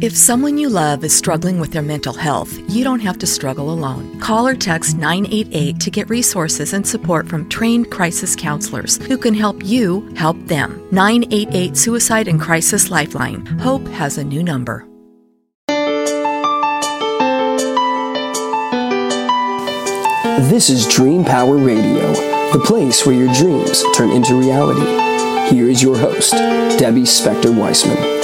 If someone you love is struggling with their mental health, you don't have to struggle alone. Call or text 988 to get resources and support from trained crisis counselors who can help you help them. 988 Suicide and Crisis Lifeline. Hope has a new number. This is Dream Power Radio, the place where your dreams turn into reality. Here is your host, Debbie Spector Weisman.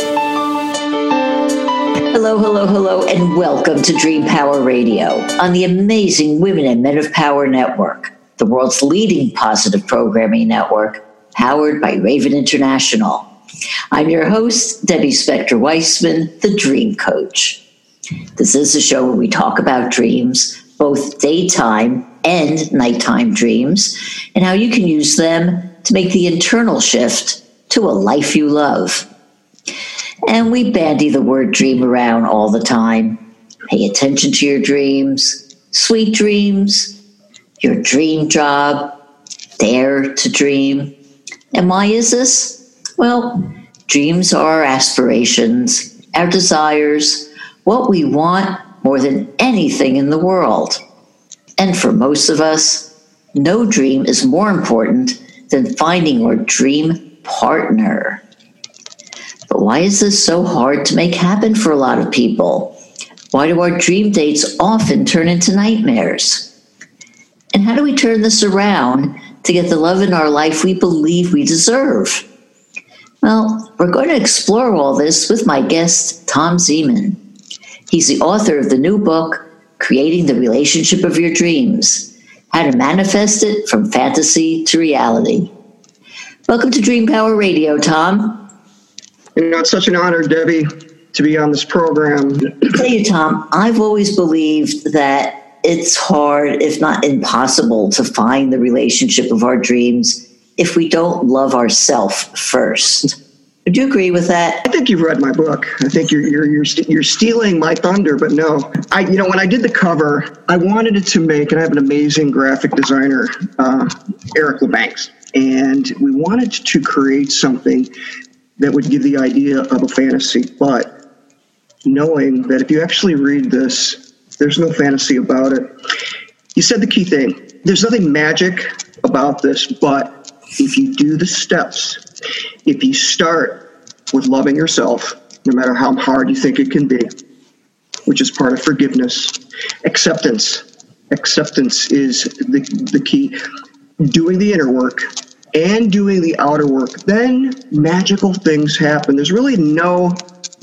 Hello, hello, hello, and welcome to Dream Power Radio on the amazing Women and Men of Power Network, the world's leading positive programming network, powered by Raven International. I'm your host, Debbie Spector Weisman, the Dream Coach. This is a show where we talk about dreams, both daytime and nighttime dreams, and how you can use them to make the internal shift to a life you love. And we bandy the word dream around all the time. Pay attention to your dreams, sweet dreams, your dream job, dare to dream. And why is this? Well, dreams are our aspirations, our desires, what we want more than anything in the world. And for most of us, no dream is more important than finding our dream partner. But why is this so hard to make happen for a lot of people? Why do our dream dates often turn into nightmares? And how do we turn this around to get the love in our life we believe we deserve? Well, we're going to explore all this with my guest, Tom Ziemann. He's the author of the new book, Creating the Relationship of Your Dreams How to Manifest It from Fantasy to Reality. Welcome to Dream Power Radio, Tom. You know, it's such an honor, Debbie, to be on this program. I tell you, Tom, I've always believed that it's hard, if not impossible, to find the relationship of our dreams if we don't love ourselves first. Would you agree with that? I think you've read my book. I think you're you're you're, you you're stealing my thunder, but no. I you know when I did the cover, I wanted it to make, and I have an amazing graphic designer, uh, Eric LeBanks, and we wanted to create something that would give the idea of a fantasy, but knowing that if you actually read this, there's no fantasy about it. You said the key thing. There's nothing magic about this, but if you do the steps, if you start with loving yourself, no matter how hard you think it can be, which is part of forgiveness, acceptance. Acceptance is the, the key. Doing the inner work, and doing the outer work, then magical things happen. There's really no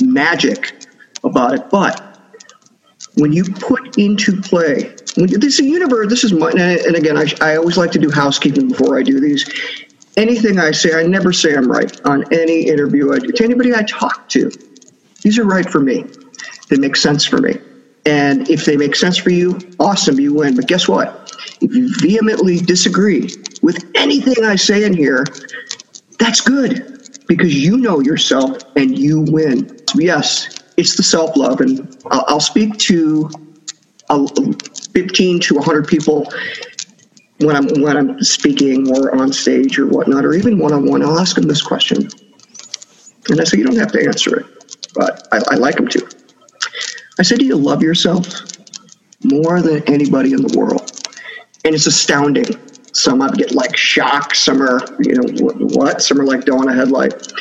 magic about it, but when you put into play, when this universe, this is my, and again, I, I always like to do housekeeping before I do these. Anything I say, I never say I'm right on any interview I do. To anybody I talk to, these are right for me. They make sense for me. And if they make sense for you, awesome, you win. But guess what? If you vehemently disagree with anything I say in here, that's good because you know yourself and you win. Yes, it's the self love. And I'll speak to 15 to 100 people when I'm when I'm speaking or on stage or whatnot, or even one on one. I'll ask them this question, and I say you don't have to answer it, but I, I like them to. I said, Do you love yourself more than anybody in the world? And it's astounding. Some I get like shock, some are, you know, what? Some are like dawn a headlight.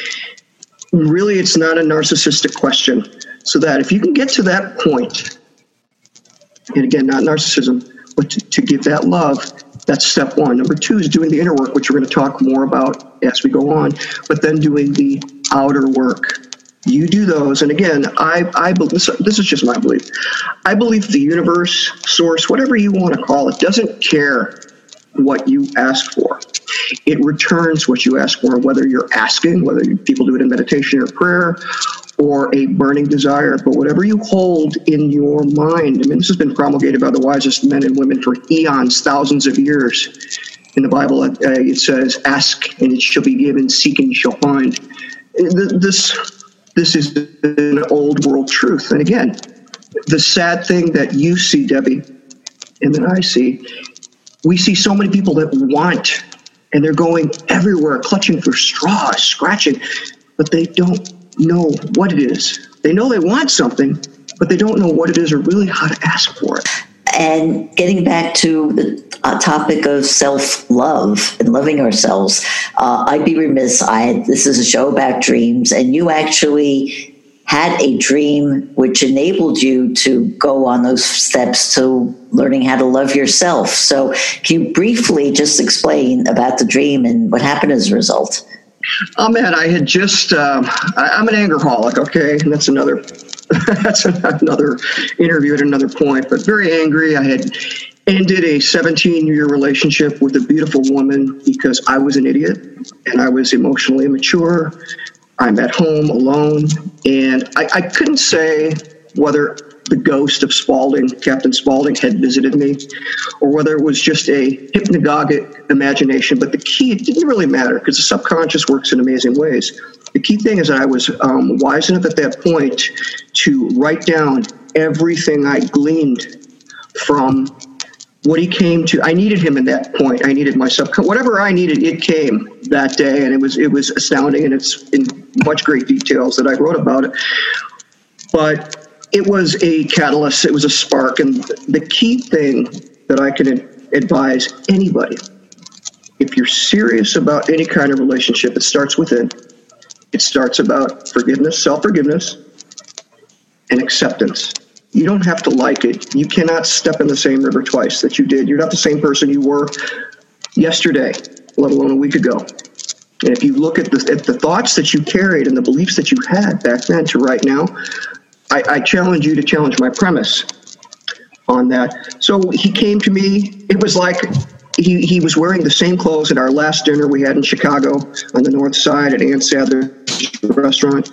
Really, it's not a narcissistic question. So that if you can get to that point, and again, not narcissism, but to, to give that love, that's step one. Number two is doing the inner work, which we're going to talk more about as we go on, but then doing the outer work you do those and again i i this, this is just my belief. I believe the universe source whatever you want to call it doesn't care what you ask for. It returns what you ask for whether you're asking whether people do it in meditation or prayer or a burning desire but whatever you hold in your mind. I mean this has been promulgated by the wisest men and women for eons thousands of years. In the bible uh, it says ask and it shall be given seek and you shall find. This this is an old world truth. And again, the sad thing that you see, Debbie, and that I see, we see so many people that want and they're going everywhere, clutching for straws, scratching, but they don't know what it is. They know they want something, but they don't know what it is or really how to ask for it. And getting back to the uh, topic of self love and loving ourselves, uh, I'd be remiss. I this is a show about dreams, and you actually had a dream which enabled you to go on those steps to learning how to love yourself. So, can you briefly just explain about the dream and what happened as a result? Oh man, I had just, um, I, am an angerholic, okay? And that's another, that's another interview at another point, but very angry. I had ended a 17 year relationship with a beautiful woman because I was an idiot and I was emotionally immature I'm at home alone, and I, I couldn't say whether the ghost of Spaulding, Captain Spaulding, had visited me, or whether it was just a hypnagogic imagination. But the key, it didn't really matter because the subconscious works in amazing ways. The key thing is that I was um, wise enough at that point to write down everything I gleaned from what he came to. I needed him in that point. I needed myself. Whatever I needed, it came that day, and it was it was astounding, and it's in much great details that I wrote about it. But it was a catalyst. It was a spark, and the key thing that I can advise anybody, if you're serious about any kind of relationship, it starts within. It starts about forgiveness, self forgiveness, and acceptance you don't have to like it. You cannot step in the same river twice that you did. You're not the same person you were yesterday, let alone a week ago. And if you look at the, at the thoughts that you carried and the beliefs that you had back then to right now, I, I challenge you to challenge my premise on that. So he came to me. It was like he, he was wearing the same clothes at our last dinner we had in Chicago on the north side at Ann Restaurant.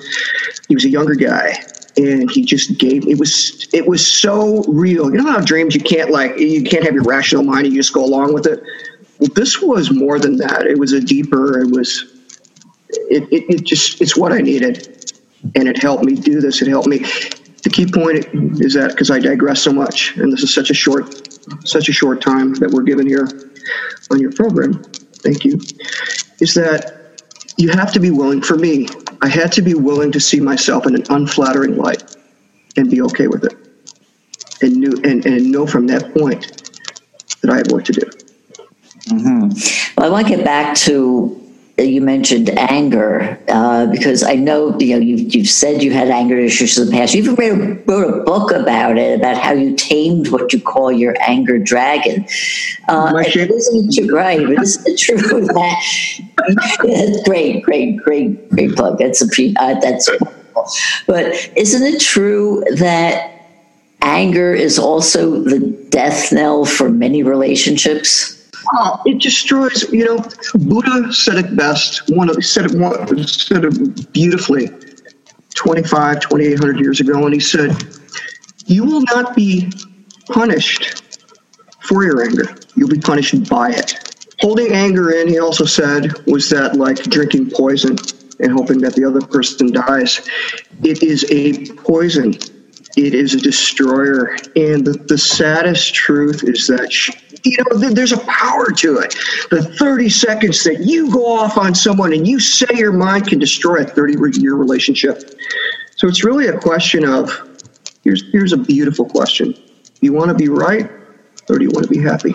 He was a younger guy and he just gave it was it was so real. You know how dreams you can't like you can't have your rational mind and you just go along with it? This was more than that. It was a deeper it was it, it, it just it's what i needed. And it helped me do this. It helped me. The key point is that because i digress so much and this is such a short such a short time that we're given here on your program thank you is that you have to be willing for me I had to be willing to see myself in an unflattering light and be okay with it, and knew and, and know from that point that I had work to do. Mm-hmm. Well, I want to get back to you mentioned anger uh, because I know you know you've, you've said you had anger issues in the past. You even wrote, wrote a book about it about how you tamed what you call your anger dragon. Uh, isn't it right? Isn't it true that great, great, great, great plug? That's a uh, that's. But isn't it true that anger is also the death knell for many relationships? It destroys, you know, Buddha said it best. One of, said it one, said it beautifully 25, 2800 years ago. And he said, You will not be punished for your anger, you'll be punished by it. Holding anger in, he also said, was that like drinking poison and hoping that the other person dies. It is a poison it is a destroyer. And the, the saddest truth is that, you know, there's a power to it. The 30 seconds that you go off on someone and you say your mind can destroy a 30 year relationship. So it's really a question of here's, here's a beautiful question. Do you want to be right or do you want to be happy?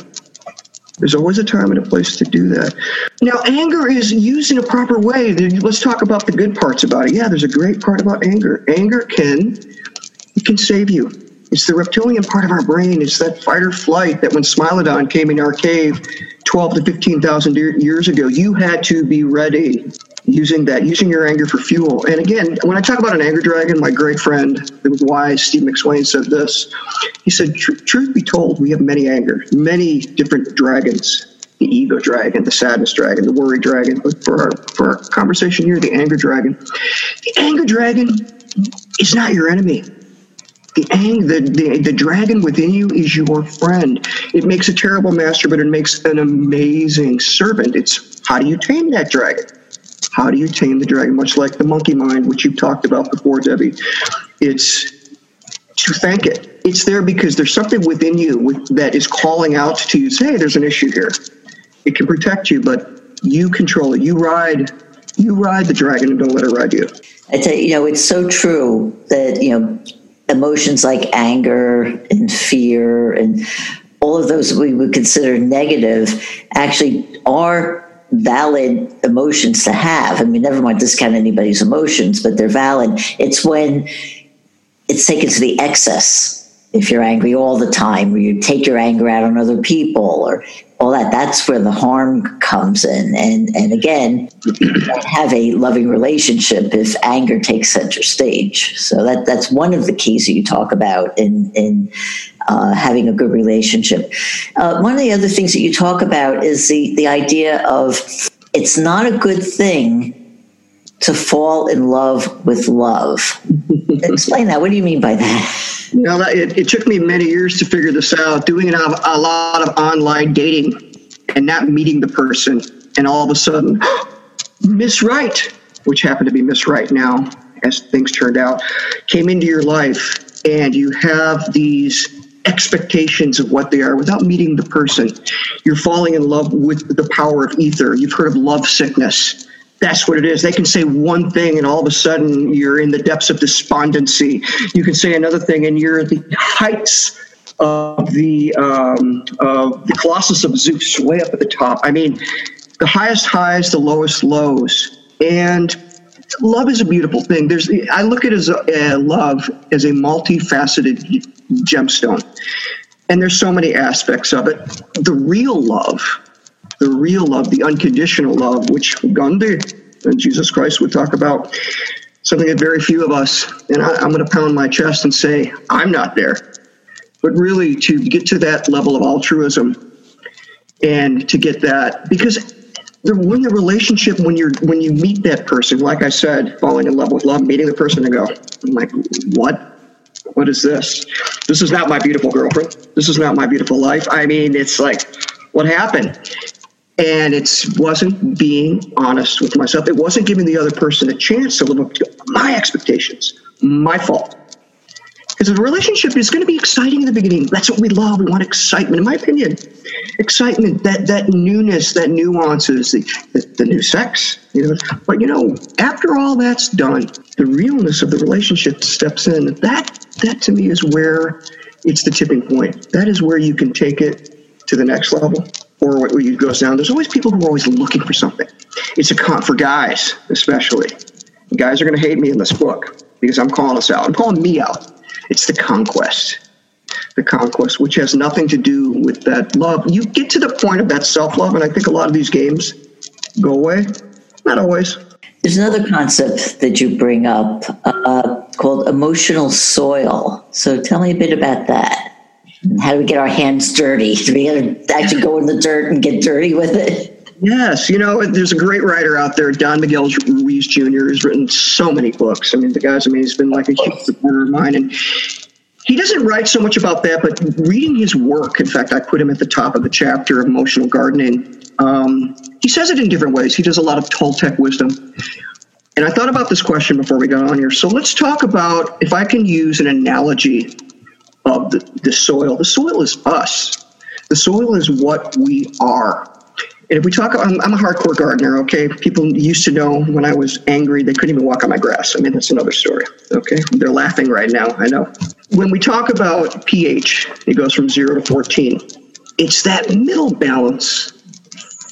There's always a time and a place to do that. Now, anger is used in a proper way. Let's talk about the good parts about it. Yeah, there's a great part about anger. Anger can it can save you. It's the reptilian part of our brain. It's that fight or flight that when Smilodon came in our cave 12 to 15,000 years ago, you had to be ready using that, using your anger for fuel. And again, when I talk about an anger dragon, my great friend, was wise, Steve McSwain said this. He said, Truth be told, we have many anger, many different dragons. The ego dragon, the sadness dragon, the worry dragon. But for our, for our conversation here, the anger dragon. The anger dragon is not your enemy the, ang- the, the, the dragon within you is your friend. It makes a terrible master, but it makes an amazing servant. It's how do you tame that dragon? How do you tame the dragon? Much like the monkey mind, which you've talked about before, Debbie. It's to thank it. It's there because there's something within you that is calling out to you, say, hey, there's an issue here. It can protect you, but you control it. You ride You ride the dragon and don't let it ride you. I tell you, you know, it's so true that, you know, emotions like anger and fear and all of those we would consider negative actually are valid emotions to have. I mean, never mind discount anybody's emotions, but they're valid. It's when it's taken to the excess. If you're angry all the time, or you take your anger out on other people, or all that, that's where the harm comes in. And and again, you can't have a loving relationship if anger takes center stage. So that that's one of the keys that you talk about in in uh, having a good relationship. Uh, one of the other things that you talk about is the, the idea of it's not a good thing to fall in love with love. Explain that. What do you mean by that? You know, it, it took me many years to figure this out, doing a, a lot of online dating and not meeting the person. And all of a sudden, Miss Wright, which happened to be Miss Wright now, as things turned out, came into your life. And you have these expectations of what they are without meeting the person. You're falling in love with the power of ether. You've heard of love sickness. That's what it is. They can say one thing and all of a sudden you're in the depths of despondency. You can say another thing and you're at the heights of the um, of the Colossus of Zeus, way up at the top. I mean, the highest highs, the lowest lows, and love is a beautiful thing. There's I look at as a, uh, love as a multifaceted gemstone, and there's so many aspects of it. The real love, the real love, the unconditional love, which Gandhi and Jesus Christ would talk about, something that very few of us, and I, I'm going to pound my chest and say I'm not there, but really to get to that level of altruism and to get that because the, when the relationship when you're when you meet that person like i said falling in love with love meeting the person and go i'm like what? What is this? This is not my beautiful girlfriend. This is not my beautiful life. I mean it's like what happened and it wasn't being honest with myself it wasn't giving the other person a chance to live up to my expectations my fault because a relationship is going to be exciting in the beginning. That's what we love. We want excitement, in my opinion. Excitement, that that newness, that nuances, the, the, the new sex. You know, but you know, after all that's done, the realness of the relationship steps in. That that to me is where it's the tipping point. That is where you can take it to the next level or where it goes down. There's always people who are always looking for something. It's a con for guys, especially. Guys are going to hate me in this book because I'm calling us out. I'm calling me out it's the conquest. The conquest, which has nothing to do with that love. You get to the point of that self love, and I think a lot of these games go away. Not always. There's another concept that you bring up uh, called emotional soil. So tell me a bit about that. How do we get our hands dirty? Do we actually go in the dirt and get dirty with it? Yes, you know, there's a great writer out there, Don Miguel Ruiz Jr., who's written so many books. I mean, the guy's, I mean, he's been like a huge supporter of mine. And he doesn't write so much about that, but reading his work, in fact, I put him at the top of the chapter of emotional gardening. Um, he says it in different ways. He does a lot of Toltec wisdom. And I thought about this question before we got on here. So let's talk about if I can use an analogy of the, the soil. The soil is us. The soil is what we are. And if we talk, I'm, I'm, a hardcore gardener, okay? People used to know when I was angry, they couldn't even walk on my grass. I mean, that's another story, okay? They're laughing right now, I know. When we talk about pH, it goes from zero to 14. It's that middle balance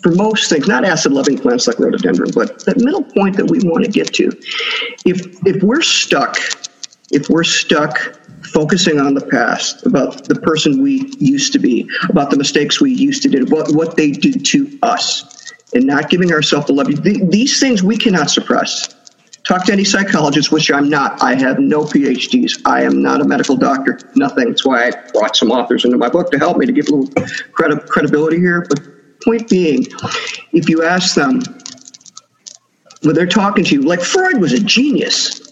for most things, not acid loving plants like rhododendron, but that middle point that we want to get to. If, if we're stuck, if we're stuck focusing on the past, about the person we used to be, about the mistakes we used to do, what, what they did to us, and not giving ourselves the love. These things we cannot suppress. Talk to any psychologist, which I'm not. I have no PhDs. I am not a medical doctor. Nothing. That's why I brought some authors into my book to help me to give a little credi- credibility here. But point being, if you ask them, when they're talking to you, like Freud was a genius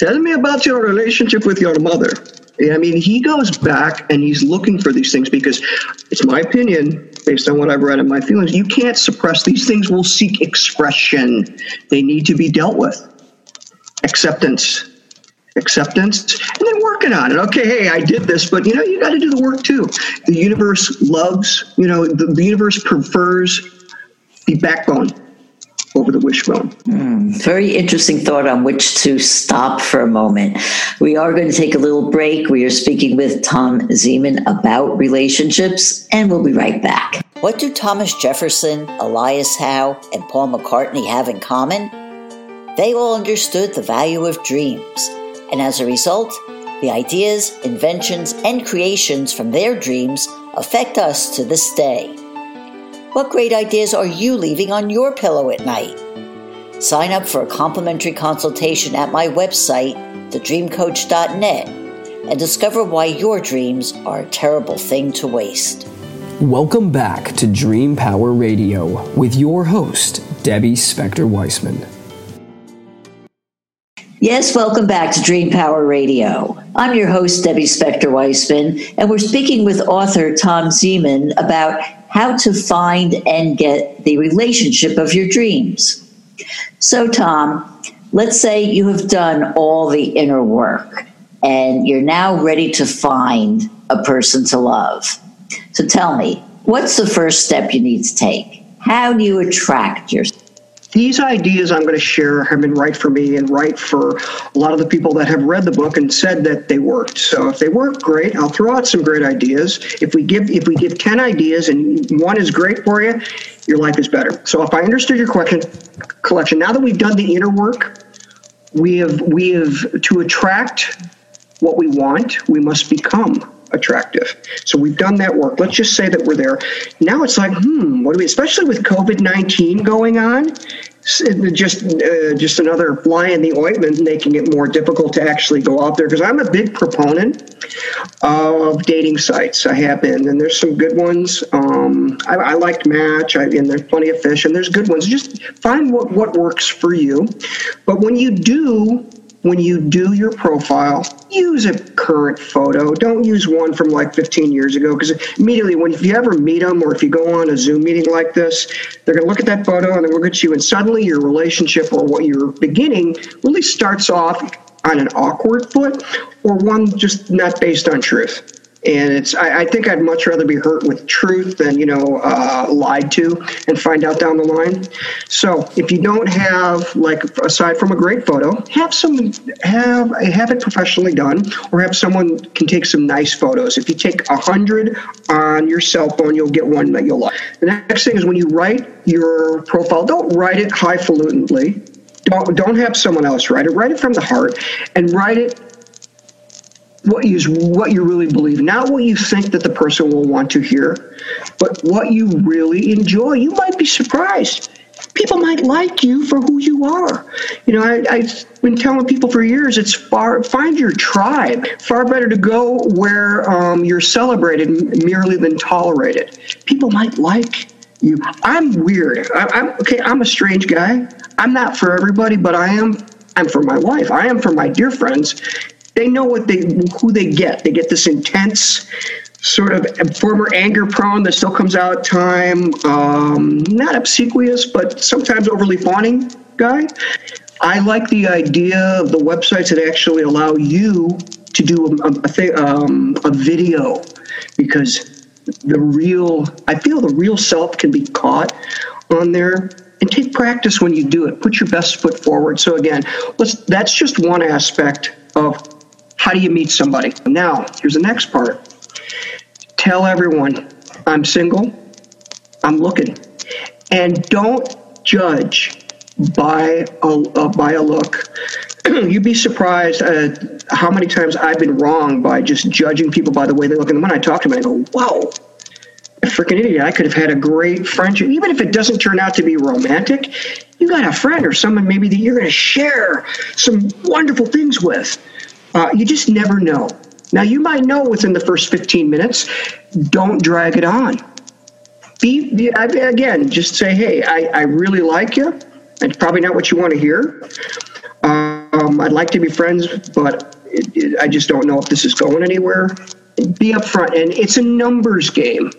Tell me about your relationship with your mother. I mean, he goes back and he's looking for these things because it's my opinion, based on what I've read and my feelings, you can't suppress these things will seek expression. They need to be dealt with. Acceptance. Acceptance and then working on it. Okay, hey, I did this, but you know, you got to do the work too. The universe loves, you know, the, the universe prefers the backbone over the wishbone. Mm, very interesting thought on which to stop for a moment. We are going to take a little break. We are speaking with Tom Ziemann about relationships, and we'll be right back. What do Thomas Jefferson, Elias Howe, and Paul McCartney have in common? They all understood the value of dreams, and as a result, the ideas, inventions, and creations from their dreams affect us to this day. What great ideas are you leaving on your pillow at night? Sign up for a complimentary consultation at my website, thedreamcoach.net, and discover why your dreams are a terrible thing to waste. Welcome back to Dream Power Radio with your host, Debbie Spector Weisman. Yes, welcome back to Dream Power Radio. I'm your host, Debbie Spector Weisman, and we're speaking with author Tom Ziemann about how to find and get the relationship of your dreams. So, Tom, let's say you have done all the inner work and you're now ready to find a person to love. So, tell me, what's the first step you need to take? How do you attract your these ideas I'm going to share have been right for me and right for a lot of the people that have read the book and said that they worked. So if they work, great. I'll throw out some great ideas. If we give if we give ten ideas and one is great for you, your life is better. So if I understood your question collection, now that we've done the inner work, we have we have to attract what we want. We must become attractive. So we've done that work. Let's just say that we're there. Now it's like, hmm, what do we, especially with COVID 19 going on, just uh, just another fly in the ointment, making it more difficult to actually go out there. Because I'm a big proponent of dating sites. I have been, and there's some good ones. Um, I, I liked Match, I, and there's plenty of fish, and there's good ones. Just find what what works for you. But when you do when you do your profile, use a current photo. Don't use one from like 15 years ago because immediately when if you ever meet them or if you go on a Zoom meeting like this, they're going to look at that photo and they look at you, and suddenly your relationship or what you're beginning really starts off on an awkward foot or one just not based on truth and it's I, I, think I'd much rather be hurt with truth than you know uh, lied to and find out down the line. So if you don't have like aside from a great photo, have some have have it professionally done, or have someone can take some nice photos. If you take a hundred on your cell phone, you'll get one that you'll like. The next thing is when you write your profile, don't write it highfalutinly. Don't don't have someone else write it. Write it from the heart, and write it what you what you really believe, not what you think that the person will want to hear, but what you really enjoy. You might be surprised. People might like you for who you are. You know, I, I've been telling people for years it's far find your tribe. Far better to go where um, you're celebrated merely than tolerated. People might like you. I'm weird. I, I'm okay. I'm a strange guy. I'm not for everybody, but I am. I'm for my wife. I am for my dear friends they know what they who they get. They get this intense sort of former anger prone that still comes out time, um, not obsequious, but sometimes overly fawning guy. I like the idea of the websites that actually allow you to do a, a, um, a video because the real, I feel the real self can be caught on there and take practice when you do it. Put your best foot forward. So again, let's, that's just one aspect of how do you meet somebody? Now, here's the next part. Tell everyone I'm single, I'm looking. And don't judge by a, uh, by a look. You'd be surprised at how many times I've been wrong by just judging people by the way they look. And when I talk to them, I go, "Whoa, a freaking idiot. I could have had a great friendship. Even if it doesn't turn out to be romantic, you got a friend or someone maybe that you're going to share some wonderful things with. Uh, you just never know. Now, you might know within the first 15 minutes. Don't drag it on. Be, again, just say, hey, I, I really like you. It's probably not what you want to hear. Um, I'd like to be friends, but it, it, I just don't know if this is going anywhere. Be upfront, and it's a numbers game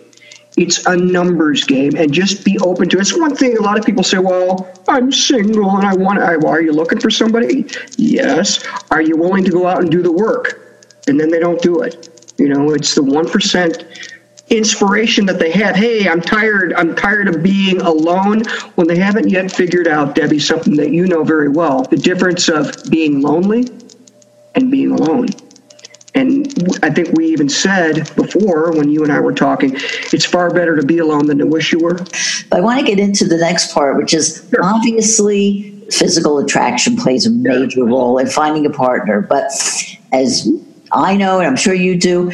it's a numbers game and just be open to it. It's one thing a lot of people say, well, I'm single and I want I, to, are you looking for somebody? Yes. Are you willing to go out and do the work? And then they don't do it. You know, it's the 1% inspiration that they have hey i'm tired i'm tired of being alone when they haven't yet figured out debbie something that you know very well the difference of being lonely and being alone and i think we even said before when you and i were talking it's far better to be alone than to wish you were But i want to get into the next part which is sure. obviously physical attraction plays a major yeah. role in finding a partner but as i know and i'm sure you do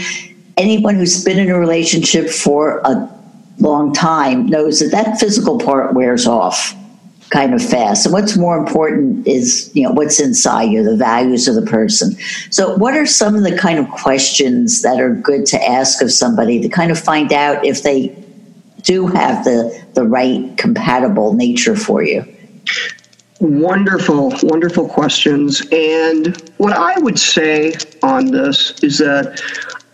anyone who's been in a relationship for a long time knows that that physical part wears off kind of fast. And what's more important is, you know, what's inside you, the values of the person. So what are some of the kind of questions that are good to ask of somebody to kind of find out if they do have the the right compatible nature for you? Wonderful, wonderful questions. And what I would say on this is that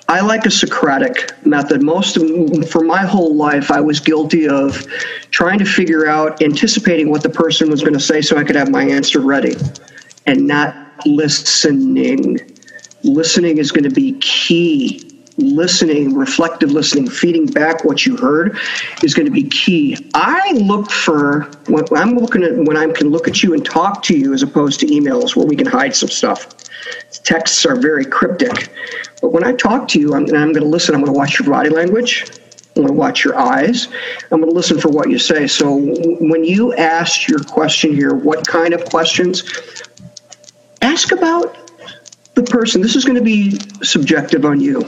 I like a Socratic method. Most of, for my whole life, I was guilty of trying to figure out, anticipating what the person was going to say so I could have my answer ready and not listening. Listening is going to be key. Listening, reflective listening, feeding back what you heard is going to be key. I look for when I'm looking at when I can look at you and talk to you as opposed to emails where we can hide some stuff. Texts are very cryptic but when I talk to you, I'm, I'm going to listen. I'm going to watch your body language. I'm going to watch your eyes. I'm going to listen for what you say. So when you ask your question here, what kind of questions? Ask about the person. This is going to be subjective on you.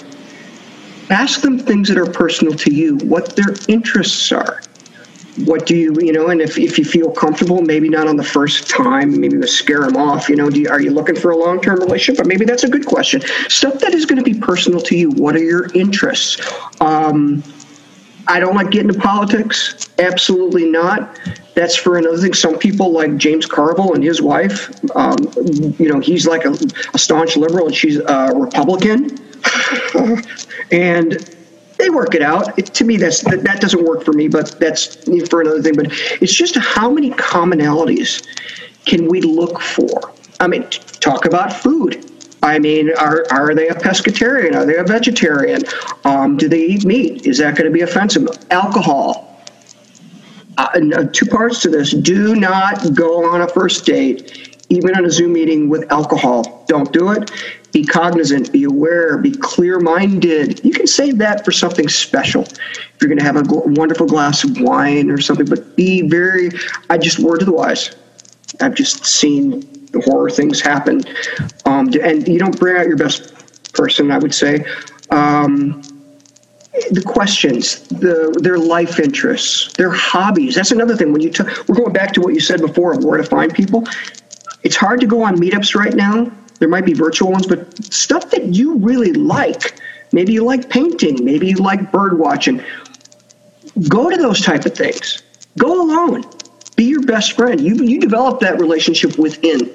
Ask them things that are personal to you, what their interests are what do you you know and if, if you feel comfortable maybe not on the first time maybe to scare them off you know you, are you looking for a long-term relationship? But maybe that's a good question. Stuff that is going to be personal to you what are your interests? Um, i don't like getting into politics absolutely not. That's for another thing. Some people like james carville and his wife. Um, you know he's like a, a staunch liberal and she's a republican. And they work it out. It, to me, that's that, that doesn't work for me, but that's for another thing. But it's just how many commonalities can we look for? I mean, talk about food. I mean, are are they a pescatarian? Are they a vegetarian? Um, do they eat meat? Is that going to be offensive? Alcohol. Uh, uh, two parts to this. Do not go on a first date, even on a Zoom meeting, with alcohol. Don't do it be cognizant, be aware, be clear minded. You can save that for something special. If you're going to have a wonderful glass of wine or something, but be very, I just word to the wise. I've just seen the horror things happen. Um, and you don't bring out your best person, I would say. Um, the questions, the their life interests, their hobbies. That's another thing. When you t- we're going back to what you said before of where to find people. It's hard to go on meetups right now there might be virtual ones, but stuff that you really like. Maybe you like painting. Maybe you like bird watching. Go to those type of things. Go alone. Be your best friend. You you develop that relationship within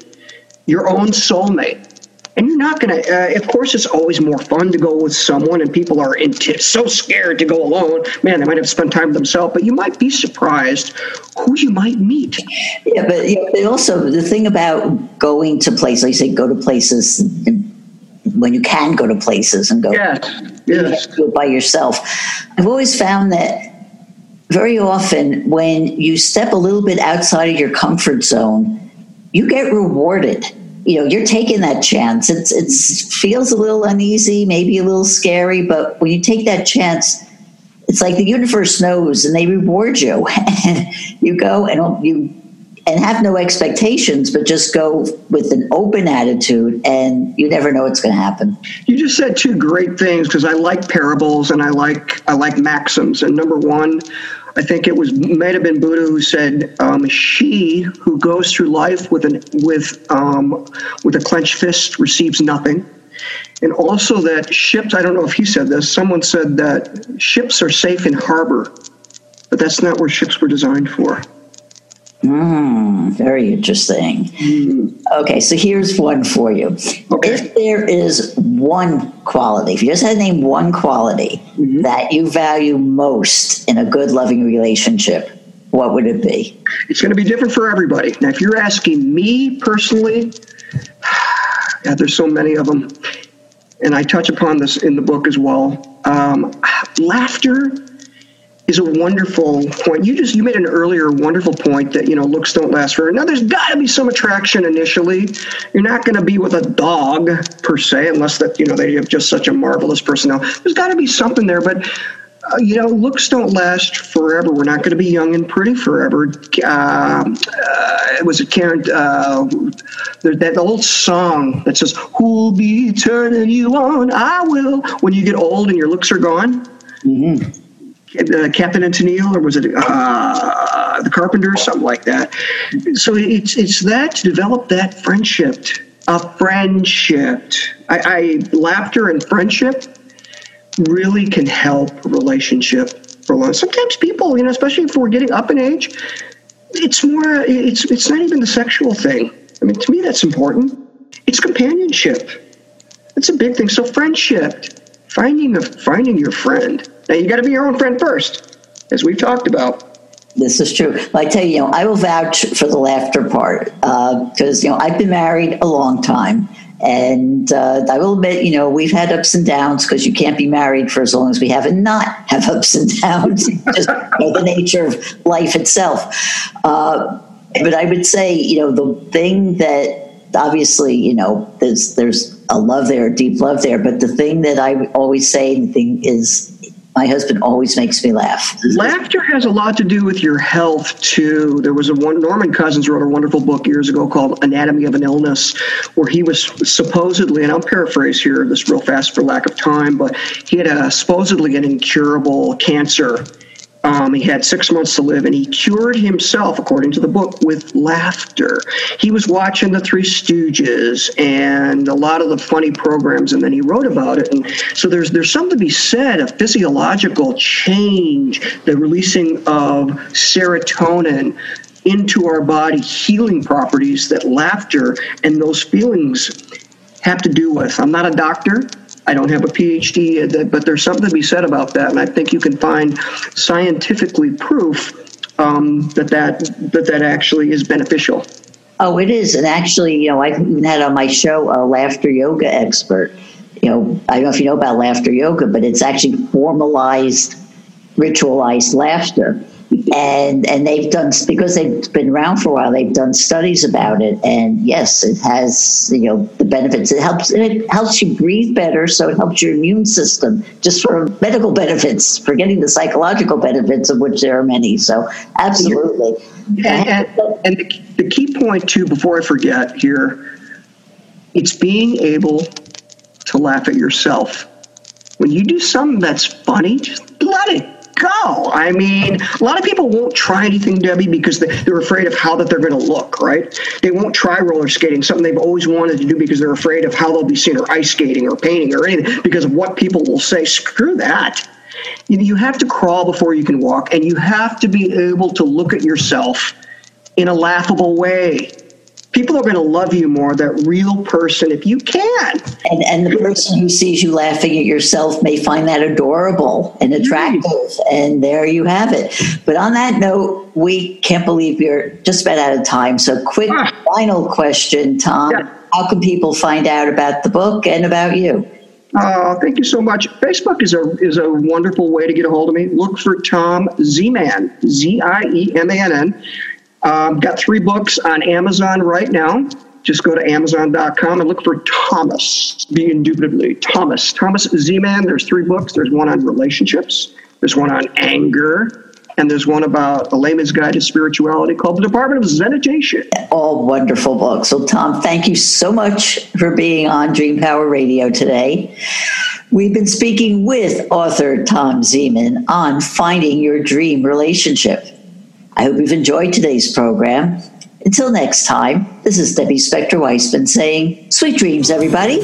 your own soulmate and you're not going to uh, of course it's always more fun to go with someone and people are so scared to go alone. Man they might have spent time with themselves but you might be surprised who you might meet. Yeah but, you know, also the thing about going to places like you say go to places when you can go to places and go. Yes, yes. do it by yourself. I've always found that very often when you step a little bit outside of your comfort zone you get rewarded you know you're taking that chance. It's it's feels a little uneasy maybe a little scary but when you take that chance it's like the universe knows and they reward you. You go and you and have no expectations but just go with an open attitude and you never know what's going to happen you just said two great things because i like parables and i like i like maxims and number one I think it was might have been Buddha who said, um, "She who goes through life with an with um, with a clenched fist receives nothing." And also that ships. I don't know if he said this. Someone said that ships are safe in harbor, but that's not where ships were designed for. Mm, very interesting. Mm. Okay, so here's one for you. Okay. If there is one quality, if you just had to name one quality mm-hmm. that you value most in a good, loving relationship, what would it be? It's going to be different for everybody. Now, if you're asking me personally, yeah, there's so many of them, and I touch upon this in the book as well. Um, laughter is a wonderful point. You just you made an earlier wonderful point that you know looks don't last forever. Now there's got to be some attraction initially. You're not going to be with a dog per se, unless that you know they have just such a marvelous personality. There's got to be something there, but. Uh, you know, looks don't last forever. We're not going to be young and pretty forever. Um, uh, was it Karen? Uh, that old song that says, "Who'll be turning you on? I will." When you get old and your looks are gone. Mm-hmm uh, Captain and Tennille, or was it uh, the Carpenters, something like that. So it's it's that to develop that friendship, a friendship. I, I laughter and friendship really can help a relationship for a long. Sometimes people, you know, especially if we're getting up in age, it's more. It's it's not even the sexual thing. I mean, to me, that's important. It's companionship. That's a big thing. So friendship, finding a finding your friend now you got to be your own friend first, as we've talked about. This is true. I tell you, you know, I will vouch for the laughter part because uh, you know I've been married a long time, and uh, I will admit, you know, we've had ups and downs because you can't be married for as long as we have and not have ups and downs. just the nature of life itself. Uh, but I would say, you know, the thing that obviously, you know, there's there's a love there, a deep love there. But the thing that I always say, the thing is my husband always makes me laugh. Laughter has a lot to do with your health too. There was a one Norman Cousins wrote a wonderful book years ago called Anatomy of an Illness, where he was supposedly, and I'll paraphrase here this real fast for lack of time, but he had a supposedly an incurable cancer um, he had six months to live, and he cured himself, according to the book, with laughter. He was watching the Three Stooges and a lot of the funny programs, and then he wrote about it. And so there's there's something to be said of physiological change, the releasing of serotonin into our body, healing properties that laughter and those feelings have to do with. I'm not a doctor. I don't have a PhD, but there's something to be said about that, and I think you can find scientifically proof um, that that that that actually is beneficial. Oh, it is, and actually, you know, I've even had on my show a laughter yoga expert. You know, I don't know if you know about laughter yoga, but it's actually formalized, ritualized laughter and and they've done because they've been around for a while. They've done studies about it, and yes, it has you know the benefits. It helps it helps you breathe better, so it helps your immune system. Just for medical benefits, forgetting the psychological benefits of which there are many. So absolutely. And, and, and the, the key point too, before I forget here, it's being able to laugh at yourself. When you do something that's funny, just let it go. I mean, a lot of people won't try anything, Debbie, because they're afraid of how that they're going to look, right? They won't try roller skating, something they've always wanted to do because they're afraid of how they'll be seen, or ice skating, or painting, or anything, because of what people will say. Screw that. You have to crawl before you can walk, and you have to be able to look at yourself in a laughable way people are going to love you more that real person if you can and, and the person who sees you laughing at yourself may find that adorable and attractive and there you have it but on that note we can't believe you're just about out of time so quick ah. final question tom yeah. how can people find out about the book and about you uh, thank you so much. Facebook is a is a wonderful way to get a hold of me. Look for Tom Ziemann, Z I E M A N N. Um, got three books on Amazon right now. Just go to Amazon.com and look for Thomas, be indubitably Thomas. Thomas Ziemann, There's three books. There's one on relationships. There's one on anger. And there's one about a layman's guide to spirituality called The Department of Zenitation. All wonderful books. So, Tom, thank you so much for being on Dream Power Radio today. We've been speaking with author Tom Ziemann on finding your dream relationship. I hope you've enjoyed today's program. Until next time, this is Debbie Spector Weisman saying, Sweet dreams, everybody.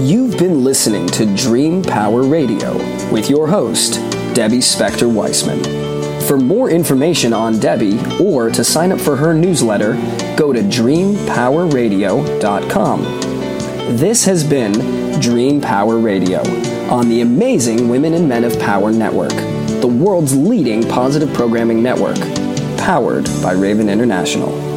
You've been listening to Dream Power Radio with your host, Debbie Spector Weisman. For more information on Debbie or to sign up for her newsletter, go to dreampowerradio.com. This has been Dream Power Radio on the amazing Women and Men of Power Network, the world's leading positive programming network powered by Raven International.